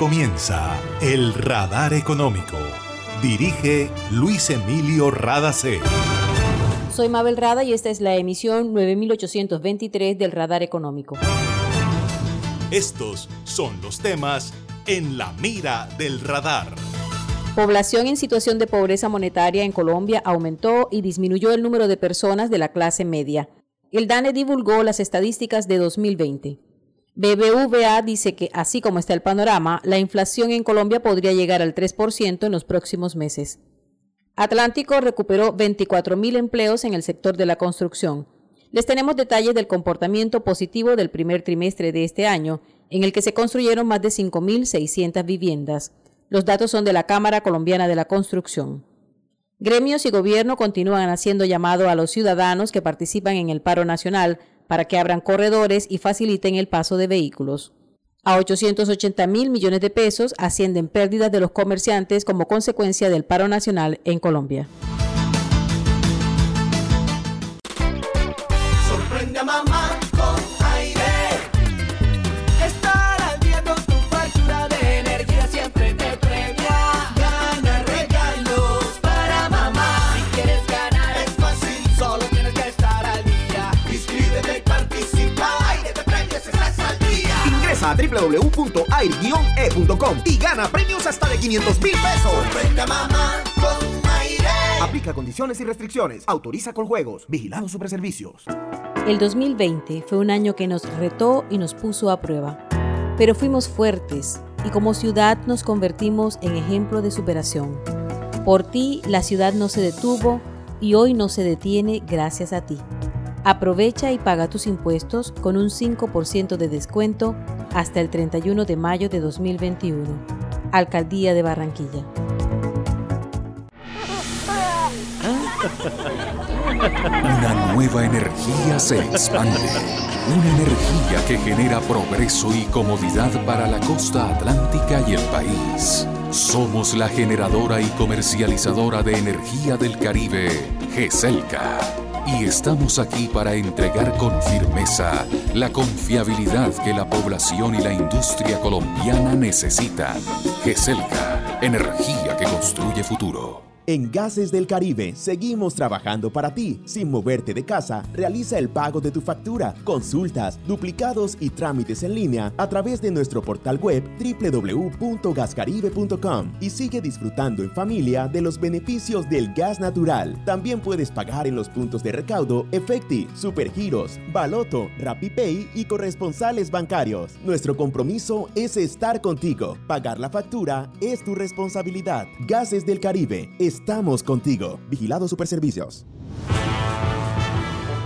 comienza El Radar Económico. Dirige Luis Emilio Radacé. Soy Mabel Rada y esta es la emisión 9823 del Radar Económico. Estos son los temas en la mira del radar. Población en situación de pobreza monetaria en Colombia aumentó y disminuyó el número de personas de la clase media. El DANE divulgó las estadísticas de 2020. BBVA dice que, así como está el panorama, la inflación en Colombia podría llegar al 3% en los próximos meses. Atlántico recuperó 24.000 empleos en el sector de la construcción. Les tenemos detalles del comportamiento positivo del primer trimestre de este año, en el que se construyeron más de 5.600 viviendas. Los datos son de la Cámara Colombiana de la Construcción. Gremios y gobierno continúan haciendo llamado a los ciudadanos que participan en el paro nacional para que abran corredores y faciliten el paso de vehículos. A 880 mil millones de pesos ascienden pérdidas de los comerciantes como consecuencia del paro nacional en Colombia. A www.air-e.com y gana premios hasta de 500 mil pesos. mamá con Aplica condiciones y restricciones. Autoriza con juegos. Vigilado Superservicios. El 2020 fue un año que nos retó y nos puso a prueba. Pero fuimos fuertes y como ciudad nos convertimos en ejemplo de superación. Por ti, la ciudad no se detuvo y hoy no se detiene gracias a ti. Aprovecha y paga tus impuestos con un 5% de descuento hasta el 31 de mayo de 2021. Alcaldía de Barranquilla. Una nueva energía se expande. Una energía que genera progreso y comodidad para la costa atlántica y el país. Somos la generadora y comercializadora de energía del Caribe, GESELCA y estamos aquí para entregar con firmeza la confiabilidad que la población y la industria colombiana necesitan. GESELCA, energía que construye futuro. En Gases del Caribe seguimos trabajando para ti. Sin moverte de casa, realiza el pago de tu factura, consultas, duplicados y trámites en línea a través de nuestro portal web www.gascaribe.com y sigue disfrutando en familia de los beneficios del gas natural. También puedes pagar en los puntos de recaudo Efecti, Supergiros, Baloto, RappiPay y corresponsales bancarios. Nuestro compromiso es estar contigo. Pagar la factura es tu responsabilidad. Gases del Caribe. Estamos contigo. Vigilado Superservicios.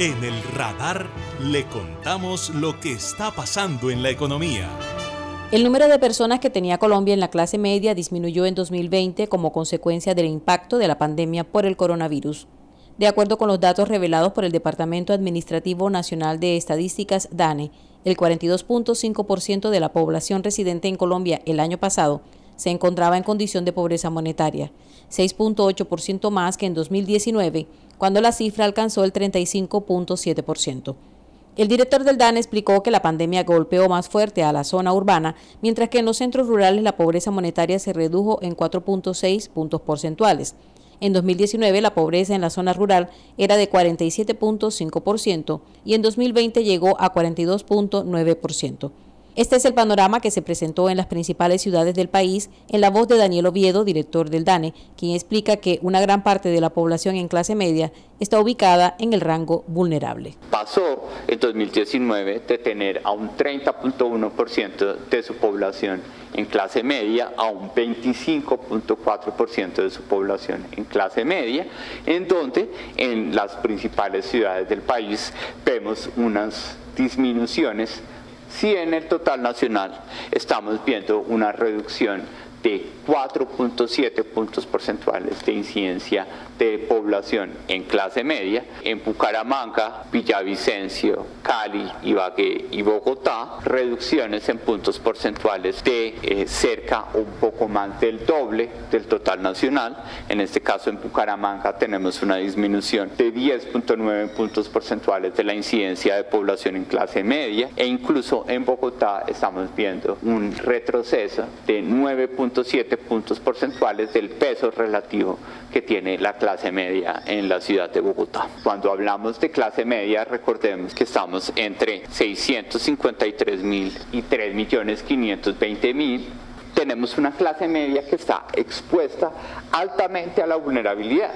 En el radar le contamos lo que está pasando en la economía. El número de personas que tenía Colombia en la clase media disminuyó en 2020 como consecuencia del impacto de la pandemia por el coronavirus. De acuerdo con los datos revelados por el Departamento Administrativo Nacional de Estadísticas, DANE, el 42.5% de la población residente en Colombia el año pasado se encontraba en condición de pobreza monetaria, 6.8% más que en 2019, cuando la cifra alcanzó el 35.7%. El director del DAN explicó que la pandemia golpeó más fuerte a la zona urbana, mientras que en los centros rurales la pobreza monetaria se redujo en 4.6 puntos porcentuales. En 2019 la pobreza en la zona rural era de 47.5% y en 2020 llegó a 42.9%. Este es el panorama que se presentó en las principales ciudades del país en la voz de Daniel Oviedo, director del DANE, quien explica que una gran parte de la población en clase media está ubicada en el rango vulnerable. Pasó en 2019 de tener a un 30.1% de su población en clase media a un 25.4% de su población en clase media, en donde en las principales ciudades del país vemos unas disminuciones si en el total nacional. Estamos viendo una reducción de 4.7 puntos porcentuales de incidencia de población en clase media. En Bucaramanga, Villavicencio, Cali, Ibagué y Bogotá, reducciones en puntos porcentuales de eh, cerca un poco más del doble del total nacional. En este caso en Bucaramanga tenemos una disminución de 10.9 puntos porcentuales de la incidencia de población en clase media e incluso en Bogotá estamos viendo un retroceso de 9.7 puntos porcentuales del peso relativo que tiene la clase media en la ciudad de Bogotá. Cuando hablamos de clase media, recordemos que estamos entre 653 mil y 3 millones 520 mil tenemos una clase media que está expuesta altamente a la vulnerabilidad.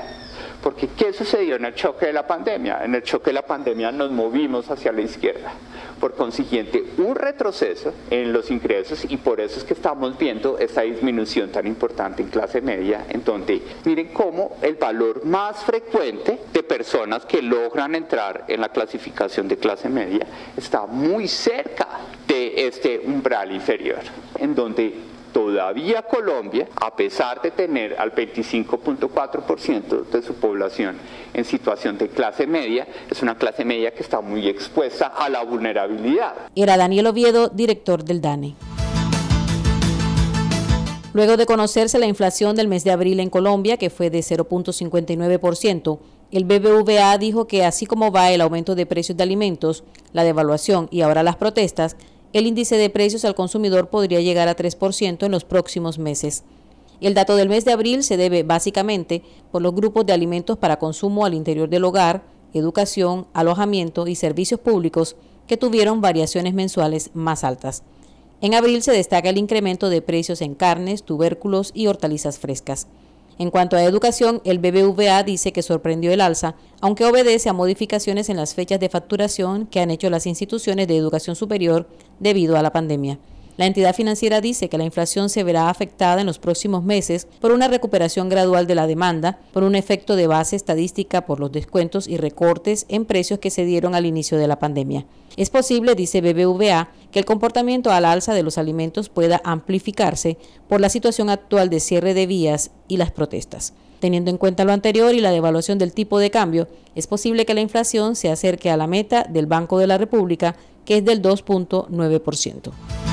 Porque ¿qué sucedió en el choque de la pandemia? En el choque de la pandemia nos movimos hacia la izquierda. Por consiguiente, un retroceso en los ingresos y por eso es que estamos viendo esta disminución tan importante en clase media, en donde miren cómo el valor más frecuente de personas que logran entrar en la clasificación de clase media está muy cerca de este umbral inferior, en donde todavía Colombia, a pesar de tener al 25.4% de su población en situación de clase media, es una clase media que está muy expuesta a la vulnerabilidad. Era Daniel Oviedo, director del DANE. Luego de conocerse la inflación del mes de abril en Colombia, que fue de 0.59%, el BBVA dijo que así como va el aumento de precios de alimentos, la devaluación y ahora las protestas, el índice de precios al consumidor podría llegar a 3% en los próximos meses. El dato del mes de abril se debe básicamente por los grupos de alimentos para consumo al interior del hogar, educación, alojamiento y servicios públicos que tuvieron variaciones mensuales más altas. En abril se destaca el incremento de precios en carnes, tubérculos y hortalizas frescas. En cuanto a educación, el BBVA dice que sorprendió el alza, aunque obedece a modificaciones en las fechas de facturación que han hecho las instituciones de educación superior debido a la pandemia. La entidad financiera dice que la inflación se verá afectada en los próximos meses por una recuperación gradual de la demanda, por un efecto de base estadística por los descuentos y recortes en precios que se dieron al inicio de la pandemia. Es posible, dice BBVA, que el comportamiento al alza de los alimentos pueda amplificarse por la situación actual de cierre de vías y las protestas. Teniendo en cuenta lo anterior y la devaluación del tipo de cambio, es posible que la inflación se acerque a la meta del Banco de la República, que es del 2.9%.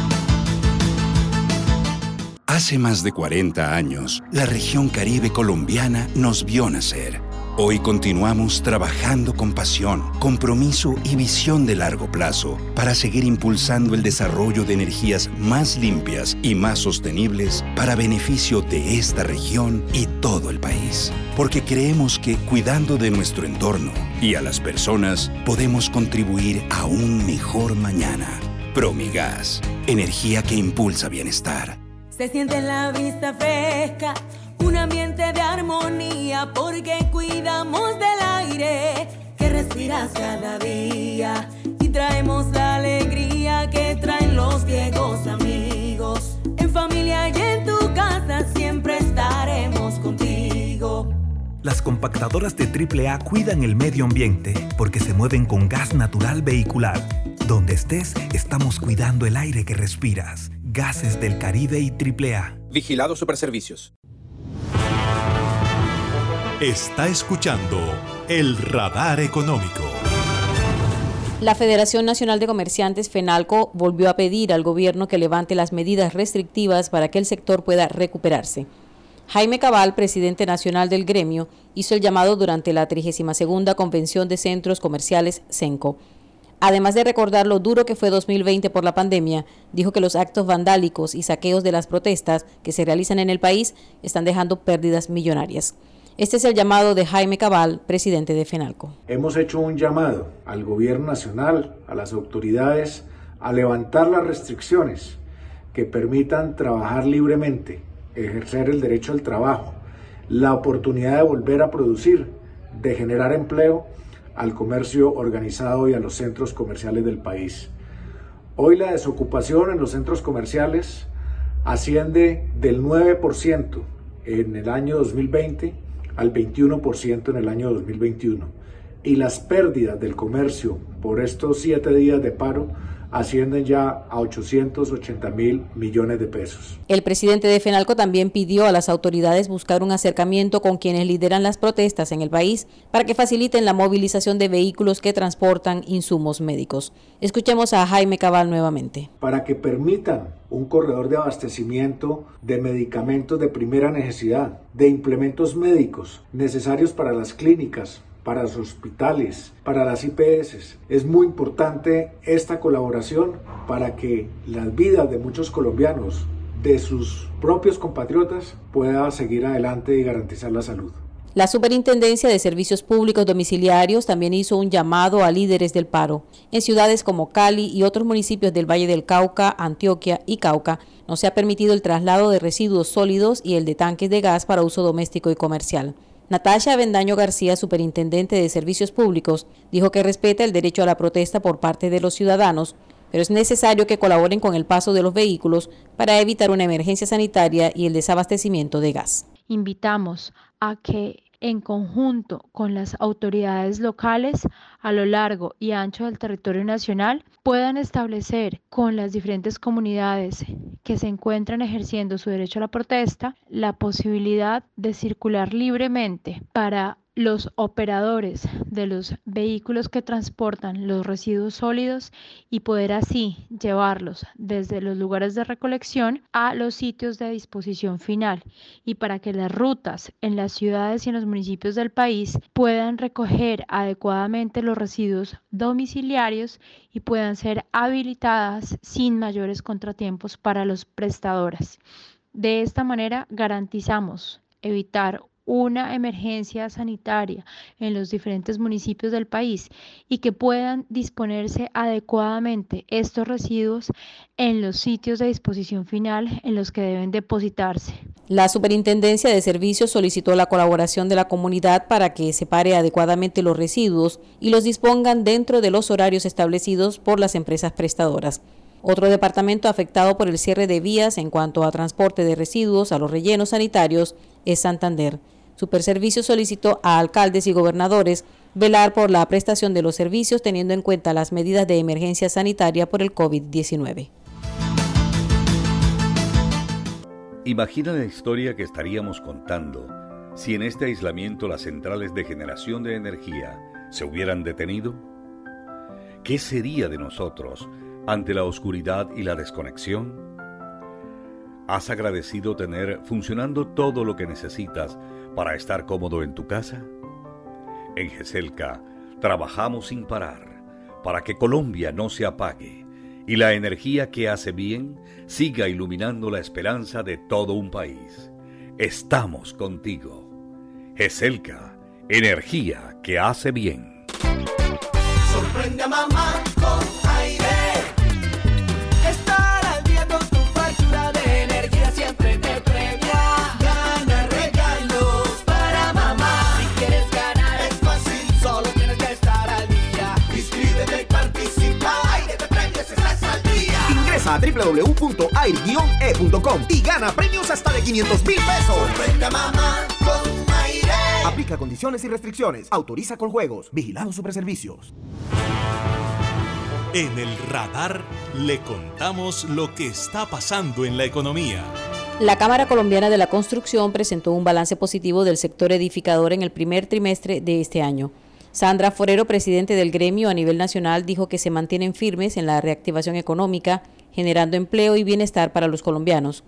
Hace más de 40 años, la región caribe colombiana nos vio nacer. Hoy continuamos trabajando con pasión, compromiso y visión de largo plazo para seguir impulsando el desarrollo de energías más limpias y más sostenibles para beneficio de esta región y todo el país. Porque creemos que cuidando de nuestro entorno y a las personas podemos contribuir a un mejor mañana. Promigas, energía que impulsa bienestar. Se siente la vista fresca, un ambiente de armonía, porque cuidamos del aire que respiras cada día y traemos la alegría que traen los viejos amigos. En familia y en tu casa siempre estaremos contigo. Las compactadoras de AAA cuidan el medio ambiente porque se mueven con gas natural vehicular. Donde estés, estamos cuidando el aire que respiras. Gases del Caribe y AAA. Vigilado Superservicios. Está escuchando el radar económico. La Federación Nacional de Comerciantes, FENALCO, volvió a pedir al gobierno que levante las medidas restrictivas para que el sector pueda recuperarse. Jaime Cabal, presidente nacional del gremio, hizo el llamado durante la 32 Convención de Centros Comerciales CENCO. Además de recordar lo duro que fue 2020 por la pandemia, dijo que los actos vandálicos y saqueos de las protestas que se realizan en el país están dejando pérdidas millonarias. Este es el llamado de Jaime Cabal, presidente de FENALCO. Hemos hecho un llamado al gobierno nacional, a las autoridades, a levantar las restricciones que permitan trabajar libremente, ejercer el derecho al trabajo, la oportunidad de volver a producir, de generar empleo al comercio organizado y a los centros comerciales del país. Hoy la desocupación en los centros comerciales asciende del 9% en el año 2020 al 21% en el año 2021 y las pérdidas del comercio por estos siete días de paro ascienden ya a 880 mil millones de pesos. El presidente de FENALCO también pidió a las autoridades buscar un acercamiento con quienes lideran las protestas en el país para que faciliten la movilización de vehículos que transportan insumos médicos. Escuchemos a Jaime Cabal nuevamente. Para que permitan un corredor de abastecimiento de medicamentos de primera necesidad, de implementos médicos necesarios para las clínicas, para los hospitales, para las IPS. Es muy importante esta colaboración para que las vidas de muchos colombianos, de sus propios compatriotas, pueda seguir adelante y garantizar la salud. La Superintendencia de Servicios Públicos Domiciliarios también hizo un llamado a líderes del paro. En ciudades como Cali y otros municipios del Valle del Cauca, Antioquia y Cauca, no se ha permitido el traslado de residuos sólidos y el de tanques de gas para uso doméstico y comercial. Natasha Bendaño García, superintendente de Servicios Públicos, dijo que respeta el derecho a la protesta por parte de los ciudadanos, pero es necesario que colaboren con el paso de los vehículos para evitar una emergencia sanitaria y el desabastecimiento de gas. Invitamos a que en conjunto con las autoridades locales a lo largo y ancho del territorio nacional puedan establecer con las diferentes comunidades que se encuentran ejerciendo su derecho a la protesta la posibilidad de circular libremente para los operadores de los vehículos que transportan los residuos sólidos y poder así llevarlos desde los lugares de recolección a los sitios de disposición final y para que las rutas en las ciudades y en los municipios del país puedan recoger adecuadamente los residuos domiciliarios y puedan ser habilitadas sin mayores contratiempos para los prestadores. De esta manera garantizamos evitar una emergencia sanitaria en los diferentes municipios del país y que puedan disponerse adecuadamente estos residuos en los sitios de disposición final en los que deben depositarse. La Superintendencia de Servicios solicitó la colaboración de la comunidad para que separe adecuadamente los residuos y los dispongan dentro de los horarios establecidos por las empresas prestadoras. Otro departamento afectado por el cierre de vías en cuanto a transporte de residuos a los rellenos sanitarios es Santander. Superservicio solicitó a alcaldes y gobernadores velar por la prestación de los servicios teniendo en cuenta las medidas de emergencia sanitaria por el COVID-19. Imagina la historia que estaríamos contando si en este aislamiento las centrales de generación de energía se hubieran detenido. ¿Qué sería de nosotros ante la oscuridad y la desconexión? ¿Has agradecido tener funcionando todo lo que necesitas para estar cómodo en tu casa? En GESELCA trabajamos sin parar para que Colombia no se apague y la energía que hace bien siga iluminando la esperanza de todo un país. Estamos contigo. GESELCA, energía que hace bien. Mamá www.air-e.com y gana premios hasta de 500 mil pesos. Aplica condiciones y restricciones. Autoriza con juegos. Vigilado Superservicios. En el radar le contamos lo que está pasando en la economía. La Cámara Colombiana de la Construcción presentó un balance positivo del sector edificador en el primer trimestre de este año. Sandra Forero, presidente del gremio a nivel nacional, dijo que se mantienen firmes en la reactivación económica generando empleo y bienestar para los colombianos.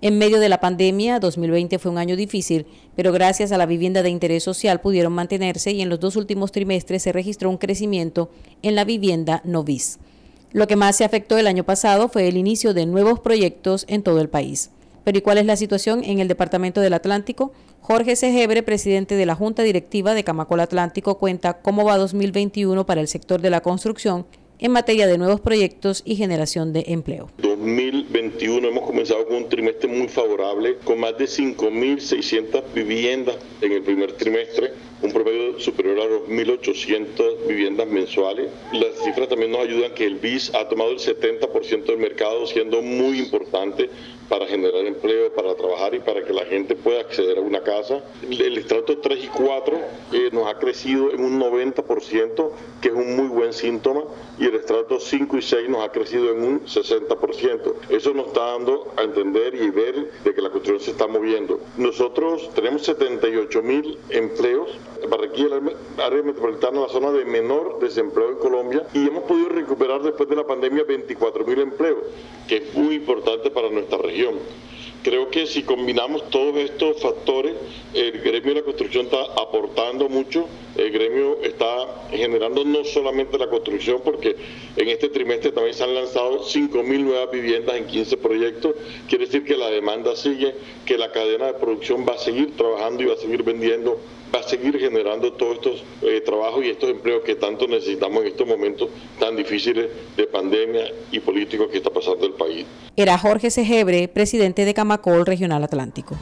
En medio de la pandemia, 2020 fue un año difícil, pero gracias a la vivienda de interés social pudieron mantenerse y en los dos últimos trimestres se registró un crecimiento en la vivienda novis. Lo que más se afectó el año pasado fue el inicio de nuevos proyectos en todo el país. Pero ¿y cuál es la situación en el Departamento del Atlántico? Jorge Segebre, presidente de la Junta Directiva de Camacol Atlántico, cuenta cómo va 2021 para el sector de la construcción en materia de nuevos proyectos y generación de empleo. 2021 hemos comenzado con un trimestre muy favorable, con más de 5.600 viviendas en el primer trimestre un promedio superior a los 1.800 viviendas mensuales. Las cifras también nos ayudan que el BIS ha tomado el 70% del mercado, siendo muy importante para generar empleo, para trabajar y para que la gente pueda acceder a una casa. El estrato 3 y 4 eh, nos ha crecido en un 90%, que es un muy buen síntoma, y el estrato 5 y 6 nos ha crecido en un 60%. Eso nos está dando a entender y ver de que la construcción se está moviendo. Nosotros tenemos 78 mil empleos Barranquilla, la área metropolitana, la zona de menor desempleo en Colombia, y hemos podido recuperar después de la pandemia 24 mil empleos, que es muy importante para nuestra región. Creo que si combinamos todos estos factores, el gremio de la construcción está aportando mucho, el gremio está generando no solamente la construcción, porque en este trimestre también se han lanzado 5.000 nuevas viviendas en 15 proyectos, quiere decir que la demanda sigue, que la cadena de producción va a seguir trabajando y va a seguir vendiendo va a seguir generando todos estos eh, trabajos y estos empleos que tanto necesitamos en estos momentos tan difíciles de pandemia y políticos que está pasando el país. Era Jorge Segebre, presidente de Camacol Regional Atlántico.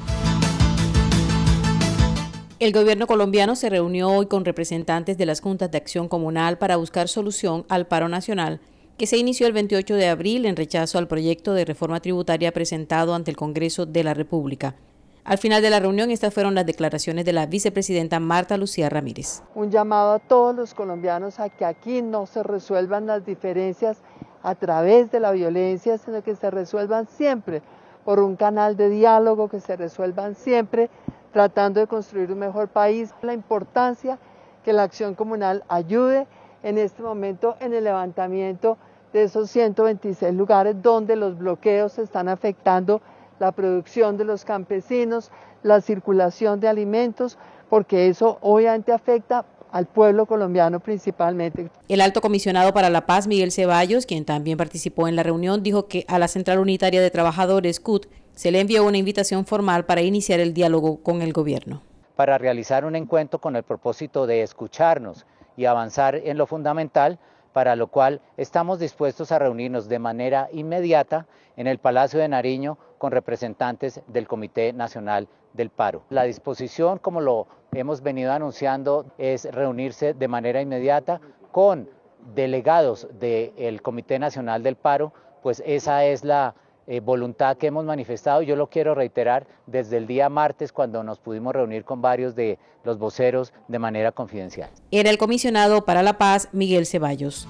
El gobierno colombiano se reunió hoy con representantes de las juntas de acción comunal para buscar solución al paro nacional que se inició el 28 de abril en rechazo al proyecto de reforma tributaria presentado ante el Congreso de la República. Al final de la reunión, estas fueron las declaraciones de la vicepresidenta Marta Lucía Ramírez. Un llamado a todos los colombianos a que aquí no se resuelvan las diferencias a través de la violencia, sino que se resuelvan siempre por un canal de diálogo, que se resuelvan siempre tratando de construir un mejor país. La importancia que la acción comunal ayude en este momento en el levantamiento de esos 126 lugares donde los bloqueos están afectando la producción de los campesinos, la circulación de alimentos, porque eso obviamente afecta al pueblo colombiano principalmente. El alto comisionado para la paz, Miguel Ceballos, quien también participó en la reunión, dijo que a la Central Unitaria de Trabajadores, CUT, se le envió una invitación formal para iniciar el diálogo con el gobierno. Para realizar un encuentro con el propósito de escucharnos y avanzar en lo fundamental, para lo cual estamos dispuestos a reunirnos de manera inmediata en el Palacio de Nariño con representantes del Comité Nacional del Paro. La disposición, como lo hemos venido anunciando, es reunirse de manera inmediata con delegados del Comité Nacional del Paro, pues esa es la eh, voluntad que hemos manifestado. Yo lo quiero reiterar desde el día martes cuando nos pudimos reunir con varios de los voceros de manera confidencial. Era el comisionado para la paz, Miguel Ceballos.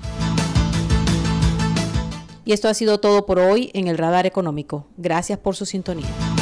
Y esto ha sido todo por hoy en el Radar Económico. Gracias por su sintonía.